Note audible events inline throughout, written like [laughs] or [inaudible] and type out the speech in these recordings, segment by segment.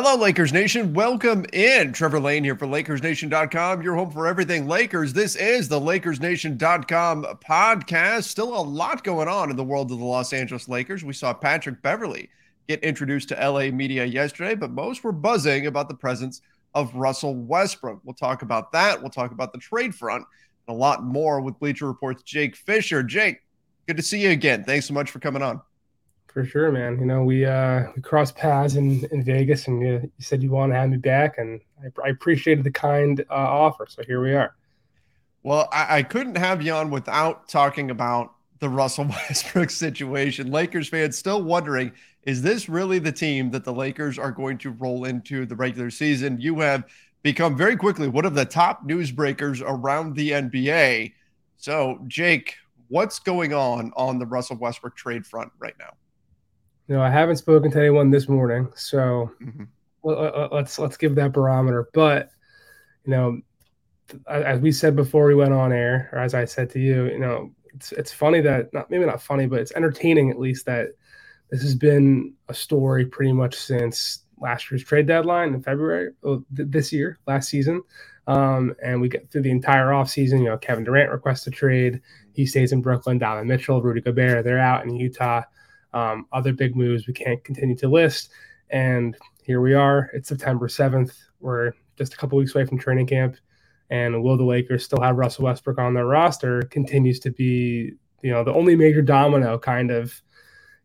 Hello, Lakers Nation. Welcome in. Trevor Lane here for LakersNation.com, your home for everything Lakers. This is the LakersNation.com podcast. Still a lot going on in the world of the Los Angeles Lakers. We saw Patrick Beverley get introduced to LA media yesterday, but most were buzzing about the presence of Russell Westbrook. We'll talk about that. We'll talk about the trade front and a lot more with Bleacher Report's Jake Fischer. Jake, good to see you again. Thanks so much for coming on. For sure, man. You know, we uh we crossed paths in in Vegas, and you, you said you want to have me back, and I, I appreciated the kind uh, offer. So here we are. Well, I, I couldn't have you on without talking about the Russell [laughs] Westbrook situation. Lakers fans still wondering is this really the team that the Lakers are going to roll into the regular season? You have become very quickly one of the top newsbreakers around the NBA. So, Jake, what's going on on the Russell Westbrook trade front right now? You know, I haven't spoken to anyone this morning, so Mhm. well, let's let's give that barometer. But you know, as we said before we went on air, or as I said to you, you know, it's it's funny that not maybe not funny, but it's entertaining at least that this has been a story pretty much since last year's trade deadline in February oh, th- this year, last season. Um, and we get through the entire offseason. You know, Kevin Durant requests a trade. He stays in Brooklyn. Donovan Mitchell, Rudy Gobert, they're out in Utah. Um, other big moves we can't continue to list. And here we are. It's September 7th. We're just a couple weeks away from training camp. And will the Lakers still have Russell Westbrook on their roster? Continues to be, you know, the only major domino kind of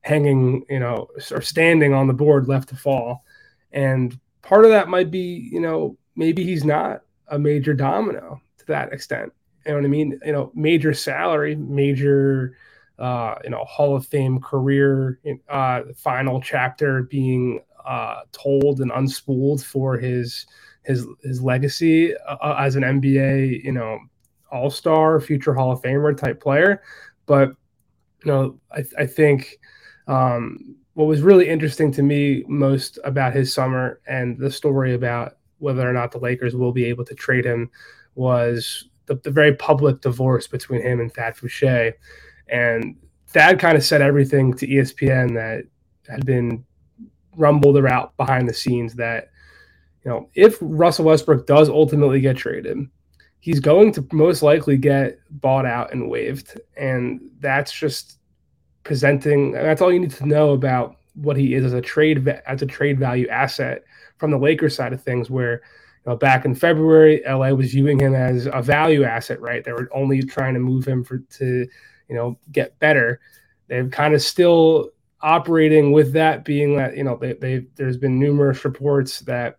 hanging, you know, or standing on the board left to fall. And part of that might be, you know, maybe he's not a major domino to that extent. You know what I mean? You know, major salary, major, uh, you know, Hall of Fame career, uh, final chapter being uh, told and unspooled for his his his legacy uh, as an NBA, you know, All Star, future Hall of Famer type player. But you know, I, I think um, what was really interesting to me most about his summer and the story about whether or not the Lakers will be able to trade him was the, the very public divorce between him and Thad Foucher. And Thad kind of said everything to ESPN that had been rumbled about behind the scenes that, you know, if Russell Westbrook does ultimately get traded, he's going to most likely get bought out and waived. And that's just presenting that's all you need to know about what he is as a trade as a trade value asset from the Lakers side of things where you know, back in February, LA was viewing him as a value asset, right? They were only trying to move him for to, you know, get better. They've kind of still operating with that being that, you know, they, they there's been numerous reports that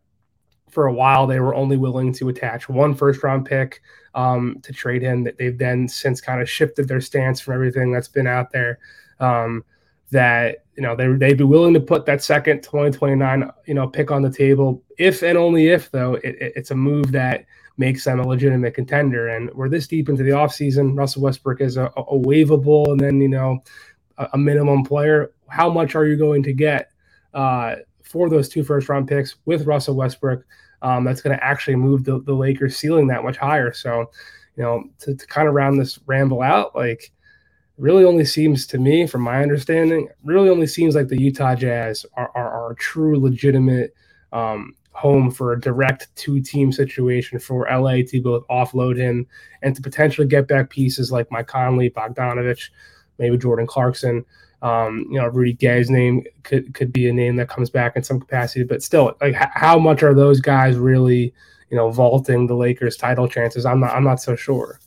for a while they were only willing to attach one first round pick um, to trade him. That they've then since kind of shifted their stance from everything that's been out there. Um, that you know they they'd be willing to put that second 2029 you know pick on the table if and only if though it, it, it's a move that makes them a legitimate contender. And we're this deep into the offseason russell westbrook is a, a waivable and then you know a, a, minimum player. How much are you going to get uh, for those two first round picks with russell westbrook? Um, that's going to actually move the, the lakers ceiling that much higher. So you know, to, to kind of round this ramble out, like really only seems to me, from my understanding, really only seems like the Utah Jazz are, are, are a true legitimate um, home for a direct two team situation for LA to both offload him and to potentially get back pieces like Mike Conley, Bogdanovich, maybe Jordan Clarkson. Um, you know, Rudy Gay's name could could be a name that comes back in some capacity, but still, like h- how much are those guys really, you know, vaulting the Lakers' title chances? I'm not I'm not so sure.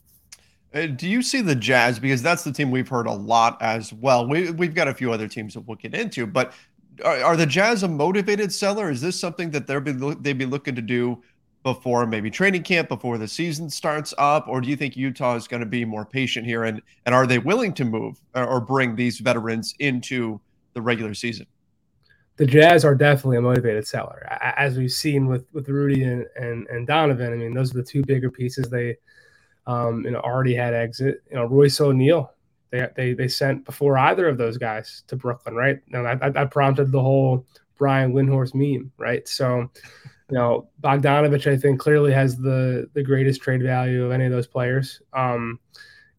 Uh, do you see the Jazz because that's the team we've heard a lot as well. We we've got a few other teams that we'll get into, but are, are the Jazz a motivated seller? Is this something that they'll be they'd be looking to do before maybe training camp, before the season starts up, or do you think Utah is going to be more patient here and and are they willing to move or bring these veterans into the regular season? The Jazz are definitely a motivated seller, as we've seen with with Rudy and and, and Donovan. I mean, those are the two bigger pieces they um, you know already had exit. You know, Royce O'Neale they they they sent before either of those guys to Brooklyn, right? Now that, that prompted the whole Brian Windhorst meme, right? So, you know, Bogdanovich, I think, clearly has the the greatest trade value of any of those players. Um,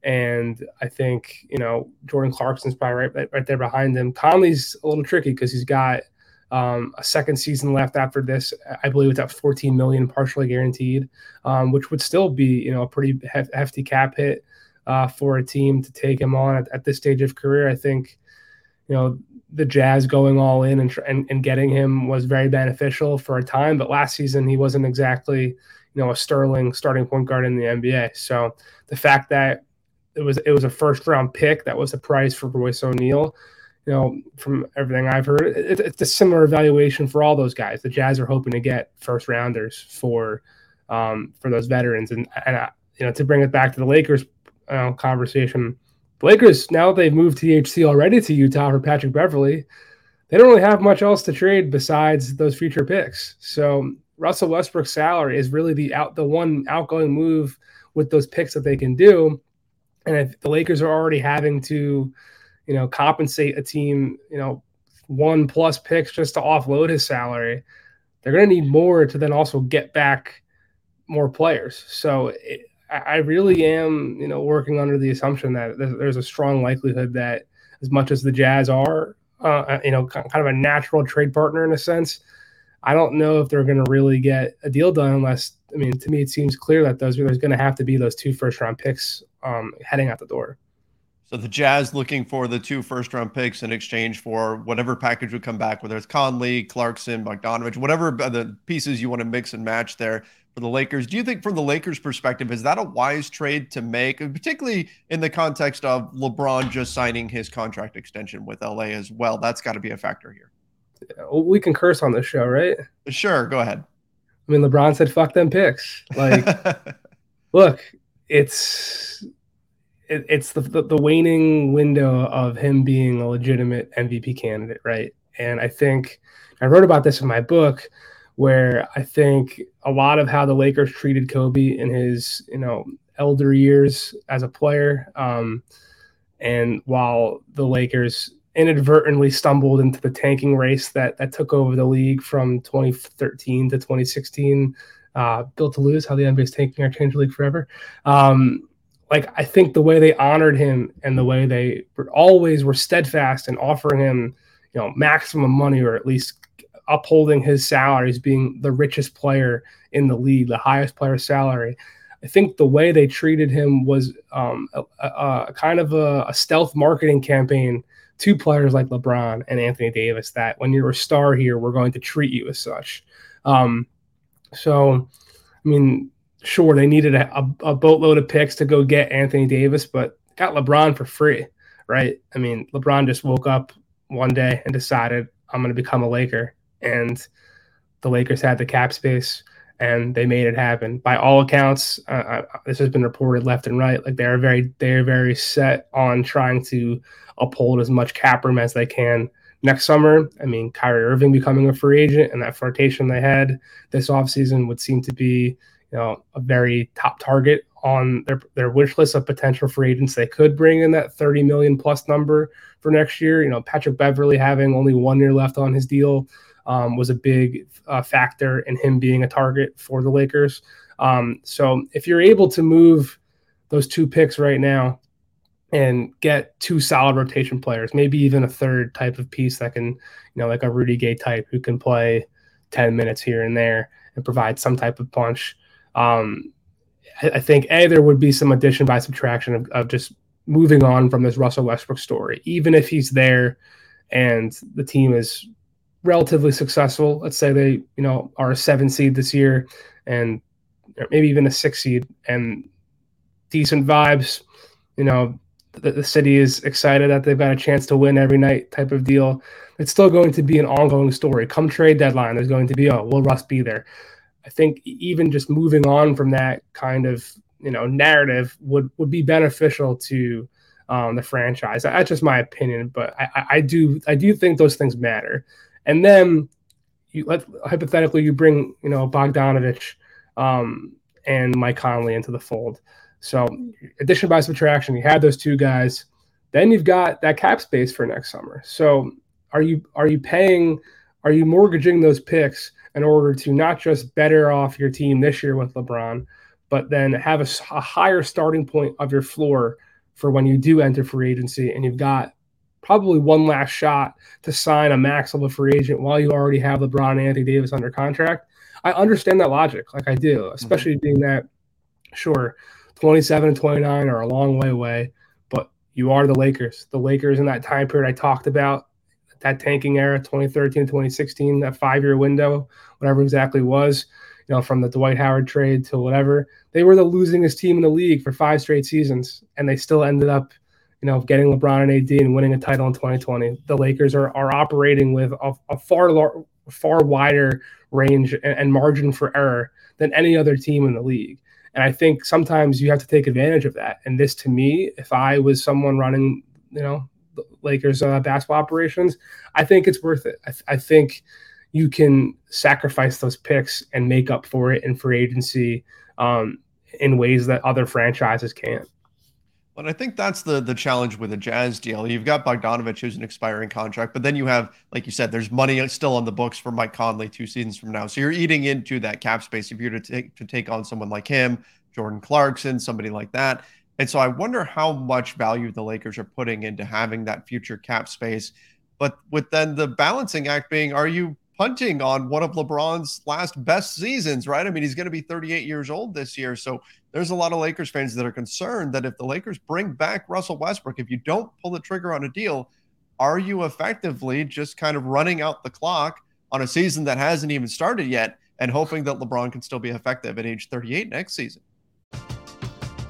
and I think you know Jordan Clarkson's probably right right there behind him. Conley's a little tricky because he's got um, a second season left after this. I believe it's at 14 million, partially guaranteed, um, which would still be you know a pretty hef- hefty cap hit uh, for a team to take him on at, at, this stage of career. I think, you know, the Jazz going all in and, and, and getting him was very beneficial for a time. But last season, he wasn't exactly, you know, a sterling starting point guard in the NBA. So the fact that it was it was a first round pick that was the price for Royce O'Neale. You know, from everything I've heard, it, it's a similar evaluation for all those guys. The Jazz are hoping to get first rounders for um, for those veterans, and and uh, you know to bring it back to the Lakers uh, conversation. The Lakers, now that they've moved THT already to Utah for Patrick Beverley, they don't really have much else to trade besides those future picks. So Russell Westbrook's salary is really the out the one outgoing move with those picks that they can do. And if the Lakers are already having to, you know, compensate a team, you know, one plus picks just to offload his salary, they're going to need more to then also get back more players. So it, I really am, you know, working under the assumption that there's a strong likelihood that as much as the Jazz are, uh, uh you know, kind of a natural trade partner in a sense, I don't know if they're going to really get a deal done unless, I mean, to me, it seems clear that those there's going to have to be those two first round picks um, heading out the door. So the Jazz looking for the two first round picks in exchange for whatever package would come back, whether it's Conley, Clarkson, Bogdanovich, whatever the pieces you want to mix and match there for the Lakers. Do you think, from the Lakers' perspective, is that a wise trade to make, particularly in the context of LeBron just signing his contract extension with LA as well? That's got to be a factor here. We can curse on this show, right? Sure, go ahead. I mean, LeBron said, "Fuck them picks." Like, [laughs] look, it's it, it's the, the the waning window of him being a legitimate MVP candidate, right? And I think I wrote about this in my book where I think a lot of how the Lakers treated Kobe in his, you know, elder years as a player. Um, and while the Lakers inadvertently stumbled into the tanking race that that took over the league from 2013 to 2016, uh, built to lose, how the NBA is tanking our change league forever. Um, like I think the way they honored him and the way they were always were steadfast in offering him, you know, maximum money or at least upholding his salary as being the richest player in the league, the highest player salary. I think the way they treated him was um, a, a, a, kind of a, a, stealth marketing campaign to players like LeBron and Anthony Davis that when you're a star here, we're going to treat you as such. Um, so, I mean, sure, they needed a, a boatload of picks to go get Anthony Davis, but got LeBron for free, right? I mean, LeBron just woke up one day and decided, I'm going to become a Laker and the Lakers had the cap space and they made it happen. By all accounts, uh, uh, this has been reported left and right. Like they are very, they are very set on trying to uphold as much cap room as they can next summer. I mean, Kyrie Irving becoming a free agent and that flirtation they had this offseason would seem to be, you know, a very top target on their their wish list of potential free agents they could bring in that 30 million plus number for next year. You know, Patrick Beverley having only one year left on his deal um, was a big uh, factor in him being a target for the Lakers. Um, so if you're able to move those two picks right now and get two solid rotation players, maybe even a third type of piece that can, you know, like a Rudy Gay type who can play 10 minutes here and there and provide some type of punch. Um, I, think A, there would be some addition by subtraction of, of just moving on from this Russell Westbrook story, even if he's there and the team is relatively successful. Let's say they, you know, are a seven seed this year and maybe even a six seed and decent vibes. You know, the, the city is excited that they've got a chance to win every night type of deal. It's still going to be an ongoing story. Come trade deadline, there's going to be, oh, will Russ be there? I think even just moving on from that kind of you know narrative would would be beneficial to um, the franchise. That's just my opinion, but I, I do I do think those things matter. And then you let hypothetically you bring you know Bogdanovich um, and Mike Conley into the fold. So addition by subtraction, you had those two guys. Then you've got that cap space for next summer. So are you are you paying? Are you mortgaging those picks in order to not just better off your team this year with LeBron, but then have a, a higher starting point of your floor for when you do enter free agency and you've got probably one last shot to sign a max level free agent while you already have LeBron and Anthony Davis under contract. I understand that logic, like I do, mm-hmm. especially mm-hmm. being that sure 27 and 29 are a long way away, but you are the Lakers. The Lakers in that time period I talked about, that tanking era, 2013, 2016, that five year window, whatever exactly was, you know, from the Dwight Howard trade to whatever, they were the losingest team in the league for five straight seasons, and they still ended up, you know, getting LeBron and AD and winning a title in 2020. The Lakers are are operating with a, a far lar- far wider range and, and margin for error than any other team in the league. And I think sometimes you have to take advantage of that. And this, to me, if I was someone running, you know, Lakers uh, basketball operations, I think it's worth it. I, th- I, think you can sacrifice those picks and make up for it in free agency um, in ways that other franchises can't. But I think that's the the challenge with a Jazz deal. You've got Bogdanovich, who's an expiring contract, but then you have, like you said, there's money still on the books for Mike Conley two seasons from now. So you're eating into that cap space if you're to take to take on someone like him, Jordan Clarkson, somebody like that. And so I wonder how much value the Lakers are putting into having that future cap space. But with then the balancing act being, are you punting on one of LeBron's last best seasons, right? I mean, he's going to be 38 years old this year. So there's a lot of Lakers fans that are concerned that if the Lakers bring back Russell Westbrook, if you don't pull the trigger on a deal, are you effectively just kind of running out the clock on a season that hasn't even started yet and hoping that LeBron can still be effective at age 38 next season?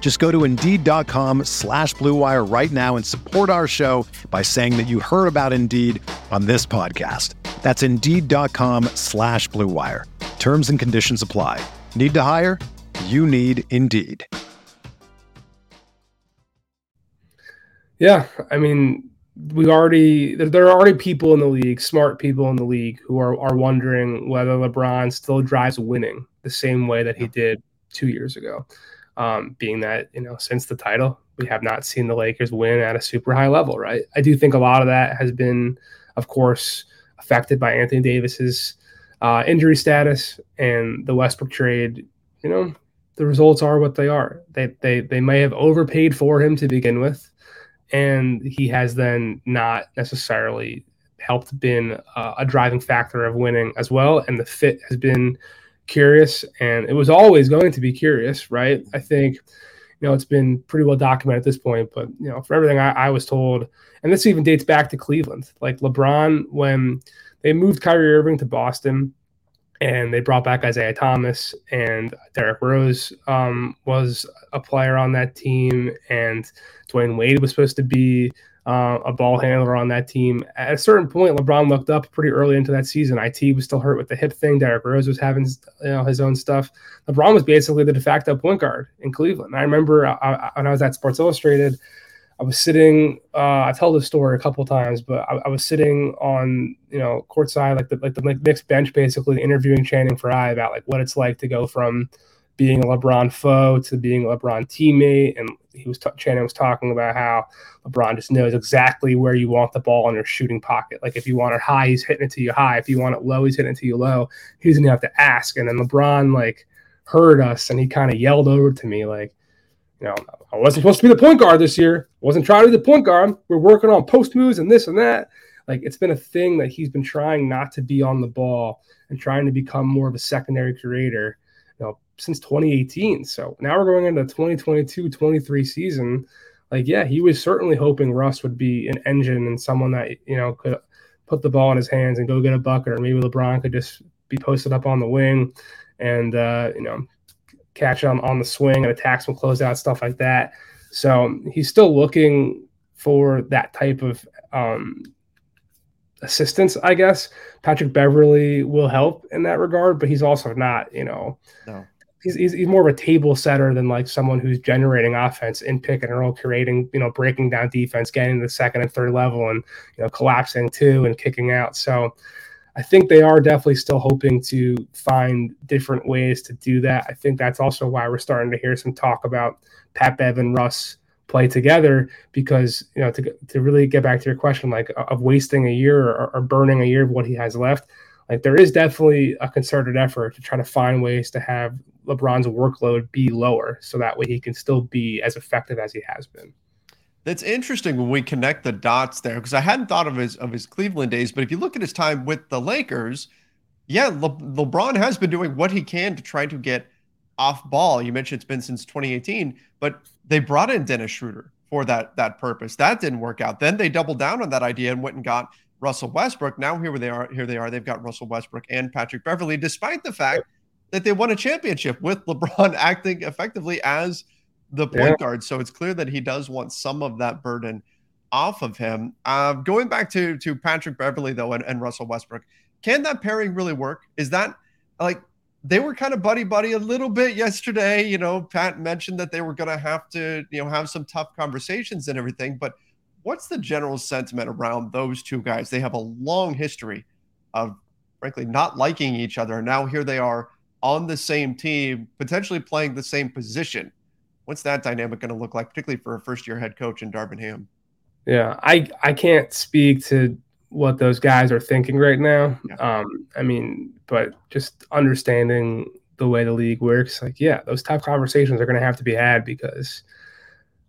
Just go to Indeed.com slash BlueWire right now and support our show by saying that you heard about Indeed on this podcast. That's Indeed.com slash BlueWire. Terms and conditions apply. Need to hire? You need Indeed. Yeah, I mean, we already there are already people in the league, smart people in the league, who are are wondering whether LeBron still drives winning the same way that he did two years ago. Um, being that you know since the title, we have not seen the Lakers win at a super high level, right? I do think a lot of that has been, of course, affected by Anthony Davis's uh, injury status and the Westbrook trade. You know, the results are what they are. They they they may have overpaid for him to begin with, and he has then not necessarily helped been uh, a driving factor of winning as well. And the fit has been curious, and it was always going to be curious, right? I think, you know, it's been pretty well documented at this point. But you know, for everything I, I was told, and this even dates back to Cleveland. Like LeBron, when they moved Kyrie Irving to Boston, and they brought back Isaiah Thomas and Derrick Rose um, was a player on that team, and Dwyane Wade was supposed to be uh, a ball handler on that team. At a certain point, LeBron looked up pretty early into that season. It was still hurt with the hip thing. Derrick Rose was having you know his own stuff. LeBron was basically the de facto point guard in Cleveland. I remember I, uh, I, when I was at Sports Illustrated. I was sitting. Uh, I tell this story a couple times, but I, I, was sitting on you know courtside, like the like the Knicks bench, basically interviewing Channing Frye about like what it's like to go from being a LeBron foe to being a LeBron teammate. And he was t- Channing was talking about how LeBron just knows exactly where you want the ball in your shooting pocket. Like if you want it high, he's hitting it to you high. If you want it low, he's hitting it to you low. He doesn't have to ask. And then LeBron like heard us and he kind of yelled over to me like, you know, I wasn't supposed to be the point guard this year. Wasn't trying to be the point guard. We're working on post moves and this and that. Like it's been a thing that he's been trying not to be on the ball and trying to become more of a secondary creator since 2018. So now we're going into 2022 23 season. Like, yeah, he was certainly hoping Russ would be an engine and someone that, you know, could put the ball in his hands and go get a bucket, or maybe LeBron could just be posted up on the wing and, uh, you know, catch him on the swing and attack some closeout, stuff like that. So he's still looking for that type of um, assistance, I guess. Patrick Beverley will help in that regard, but he's also not, you know, no he's, he's, he's more of a table setter than like someone who's generating offense in pick and roll, creating, you know, breaking down defense, getting to the second and third level and, you know, collapsing too and kicking out. So I think they are definitely still hoping to find different ways to do that. I think that's also why we're starting to hear some talk about Pat Bev and Russ play together because you know to, to really get back to your question like of wasting a year or, or burning a year of what he has left like there is definitely a concerted effort to try to find ways to have LeBron's workload be lower so that way he can still be as effective as he has been. That's interesting when we connect the dots there because I hadn't thought of his of his Cleveland days, but if you look at his time with the Lakers, yeah, Le- LeBron has been doing what he can to try to get off ball. You mentioned it's been since 2018, but they brought in Dennis Schroeder for that that purpose. That didn't work out. Then they doubled down on that idea and went and got Russell Westbrook. Now here they are. Here they are. They've got Russell Westbrook and Patrick Beverley, despite the fact that they won a championship with LeBron [laughs] acting effectively as the point yeah. guard. So it's clear that he does want some of that burden off of him. Uh, going back to to Patrick Beverley though and, and Russell Westbrook, can that pairing really work? Is that like they were kind of buddy buddy a little bit yesterday? You know, Pat mentioned that they were going to have to you know have some tough conversations and everything. But what's the general sentiment around those two guys? They have a long history of frankly not liking each other. And now here they are on the same team, potentially playing the same position. What's that dynamic going to look like, particularly for a first year head coach in Darvin Ham? Yeah, I I can't speak to what those guys are thinking right now. Yeah. Um, I mean, but just understanding the way the league works, like yeah, those tough conversations are going to have to be had because,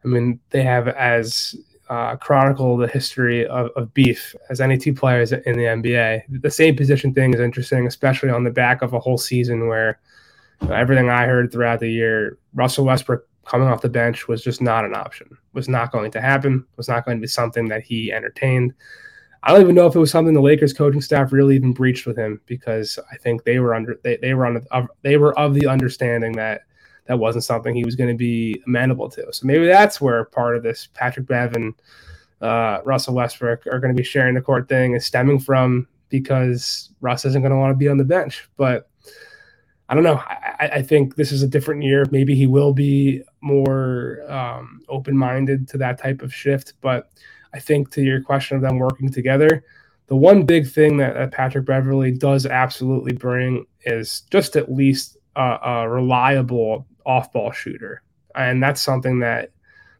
I mean, they have as uh, chronicle the history of, of, beef as any two players in the NBA. The same position thing is interesting, especially on the back of a whole season where you know, everything I heard throughout the year, Russell Westbrook coming off the bench was just not an option, was not going to happen, was not going to be something that he entertained. I don't even know if it was something the Lakers coaching staff really even breached with him because I think they were under they, they were on they were of the understanding that that wasn't something he was going to be amenable to. So maybe that's where part of this Patrick Bevan, uh, Russell Westbrook are going to be sharing the court thing is stemming from because Russ isn't going to want to be on the bench. But I don't know. I, I, think this is a different year. Maybe he will be more um, open minded to that type of shift. But I think to your question of them working together, the one big thing that, that Patrick Beverley does absolutely bring is just at least a, a reliable off ball shooter. And that's something that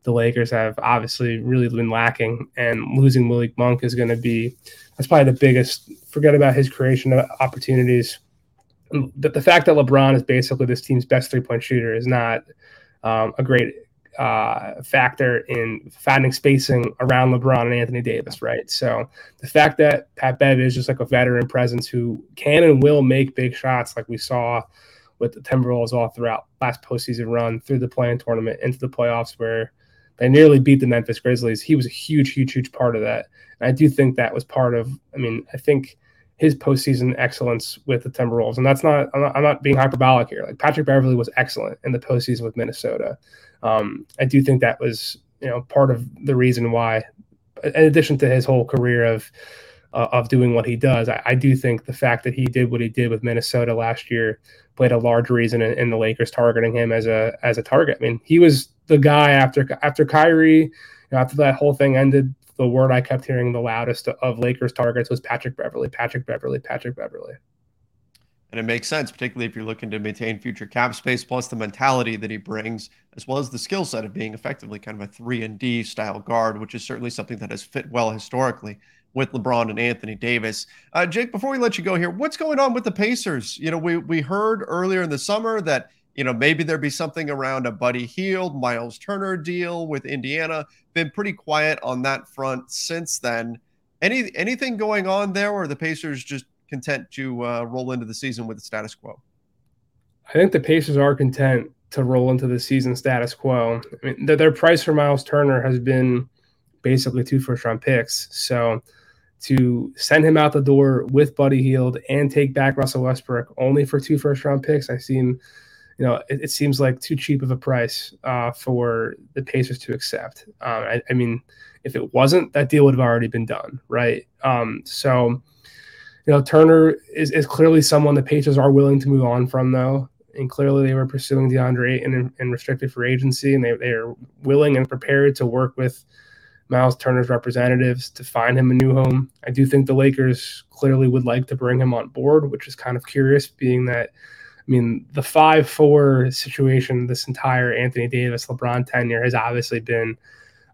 the Lakers have obviously really been lacking. And losing Malik Monk is going to be that's probably the biggest. Forget about his creation of opportunities. But the fact that LeBron is basically this team's best three point shooter is not um, a great uh, factor in finding spacing around LeBron and Anthony Davis, right? So the fact that Pat Bev is just like a veteran presence who can and will make big shots, like we saw with the Timberwolves all throughout last postseason run through the play-in tournament into the playoffs where they nearly beat the Memphis Grizzlies. He was a huge, huge, huge part of that. And I do think that was part of, I mean, I think his postseason excellence with the Timberwolves, and that's not I'm, not, I'm not being hyperbolic here. Like Patrick Beverley was excellent in the postseason with Minnesota. Um, I do think that was, you know, part of the reason why, in addition to his whole career of, uh, of doing what he does. I, I, do think the fact that he did what he did with Minnesota last year played a large reason in, in, the Lakers targeting him as a as a target. I mean, he was the guy after after Kyrie, you know, after that whole thing ended. The word I kept hearing the loudest of Lakers targets was Patrick Beverley, Patrick Beverley, Patrick Beverley. And it makes sense, particularly if you're looking to maintain future cap space, plus the mentality that he brings, as well as the skill set of being effectively kind of a three and D style guard, which is certainly something that has fit well historically with LeBron and Anthony Davis. Uh, Jake, before we let you go here, what's going on with the Pacers? You know, we we heard earlier in the summer that you know maybe there'd be something around a Buddy Hield, Miles Turner deal with Indiana. Been pretty quiet on that front since then. Any anything going on there, or the Pacers just content to uh, roll into the season with the status quo? I think the Pacers are content to roll into the season status quo. I mean, their price for Miles Turner has been basically two first round picks. So to send him out the door with Buddy Hield and take back Russell Westbrook only for two first round picks, I seem, you know, it, it seems like too cheap of a price uh, for the Pacers to accept. Um, I, I, mean, if it wasn't, that deal would have already been done, right? Um, so, you know, Turner is, is clearly someone the Pacers are willing to move on from, though. And clearly, they were pursuing DeAndre in, in restricted free agency, and they, they are willing and prepared to work with Miles Turner's representatives to find him a new home. I do think the Lakers clearly would like to bring him on board, which is kind of curious, being that, I mean, the 5 4 situation, this entire Anthony Davis LeBron tenure has obviously been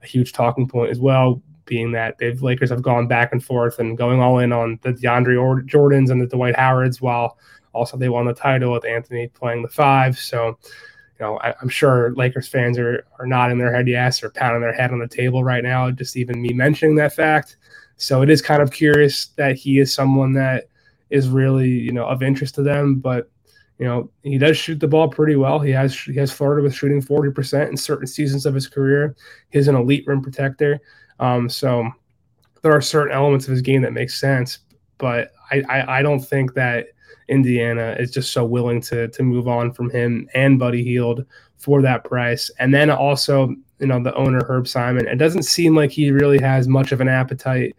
a huge talking point as well, being that the Lakers have gone back and forth and going all in on the DeAndre Jordans and the Dwight Howards while also they won the title with Anthony playing the five. So, you know, I, am sure Lakers fans are are nodding their head yes or pounding their head on the table right now, just even me mentioning that fact. So it is kind of curious that he is someone that is really you know of interest to them, but you know he does shoot the ball pretty well. He has he has flirted with shooting 40% in certain seasons of his career. He's an elite rim protector, um, so there are certain elements of his game that make sense. But I, I, I don't think that Indiana is just so willing to to move on from him and Buddy Hield for that price. And then also, you know, the owner Herb Simon, it doesn't seem like he really has much of an appetite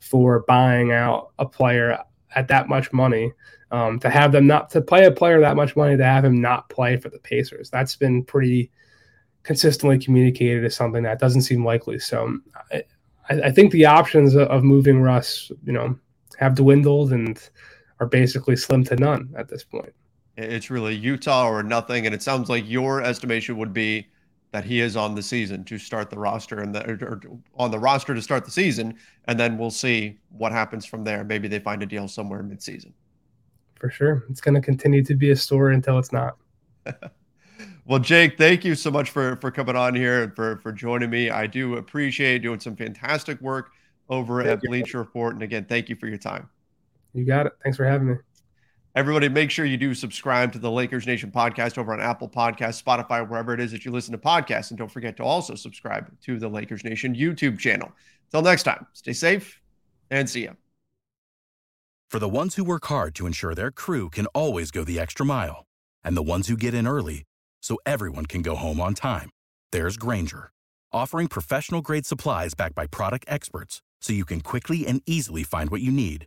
for buying out a player at that much money. Um, to have them not to play a player that much money to have him not play for the Pacers. That's been pretty consistently communicated as something that doesn't seem likely. So I, I think the options of moving Russ, you know, have dwindled and are basically slim to none at this point. It's really Utah or nothing, and it sounds like your estimation would be that he is on the season to start the roster and the, or on the roster to start the season, and then we'll see what happens from there. Maybe they find a deal somewhere mid-season. For sure, it's going to continue to be a story until it's not. [laughs] well, Jake, thank you so much for for coming on here and for for joining me. I do appreciate doing some fantastic work over thank at Bleacher Report, and again, thank you for your time. You got it. Thanks for having me. Everybody, make sure you do subscribe to the Lakers Nation podcast over on Apple Podcasts, Spotify, wherever it is that you listen to podcasts. And don't forget to also subscribe to the Lakers Nation YouTube channel. Until next time, stay safe and see ya. For the ones who work hard to ensure their crew can always go the extra mile, and the ones who get in early so everyone can go home on time, there's Grainger, offering professional grade supplies backed by product experts so you can quickly and easily find what you need.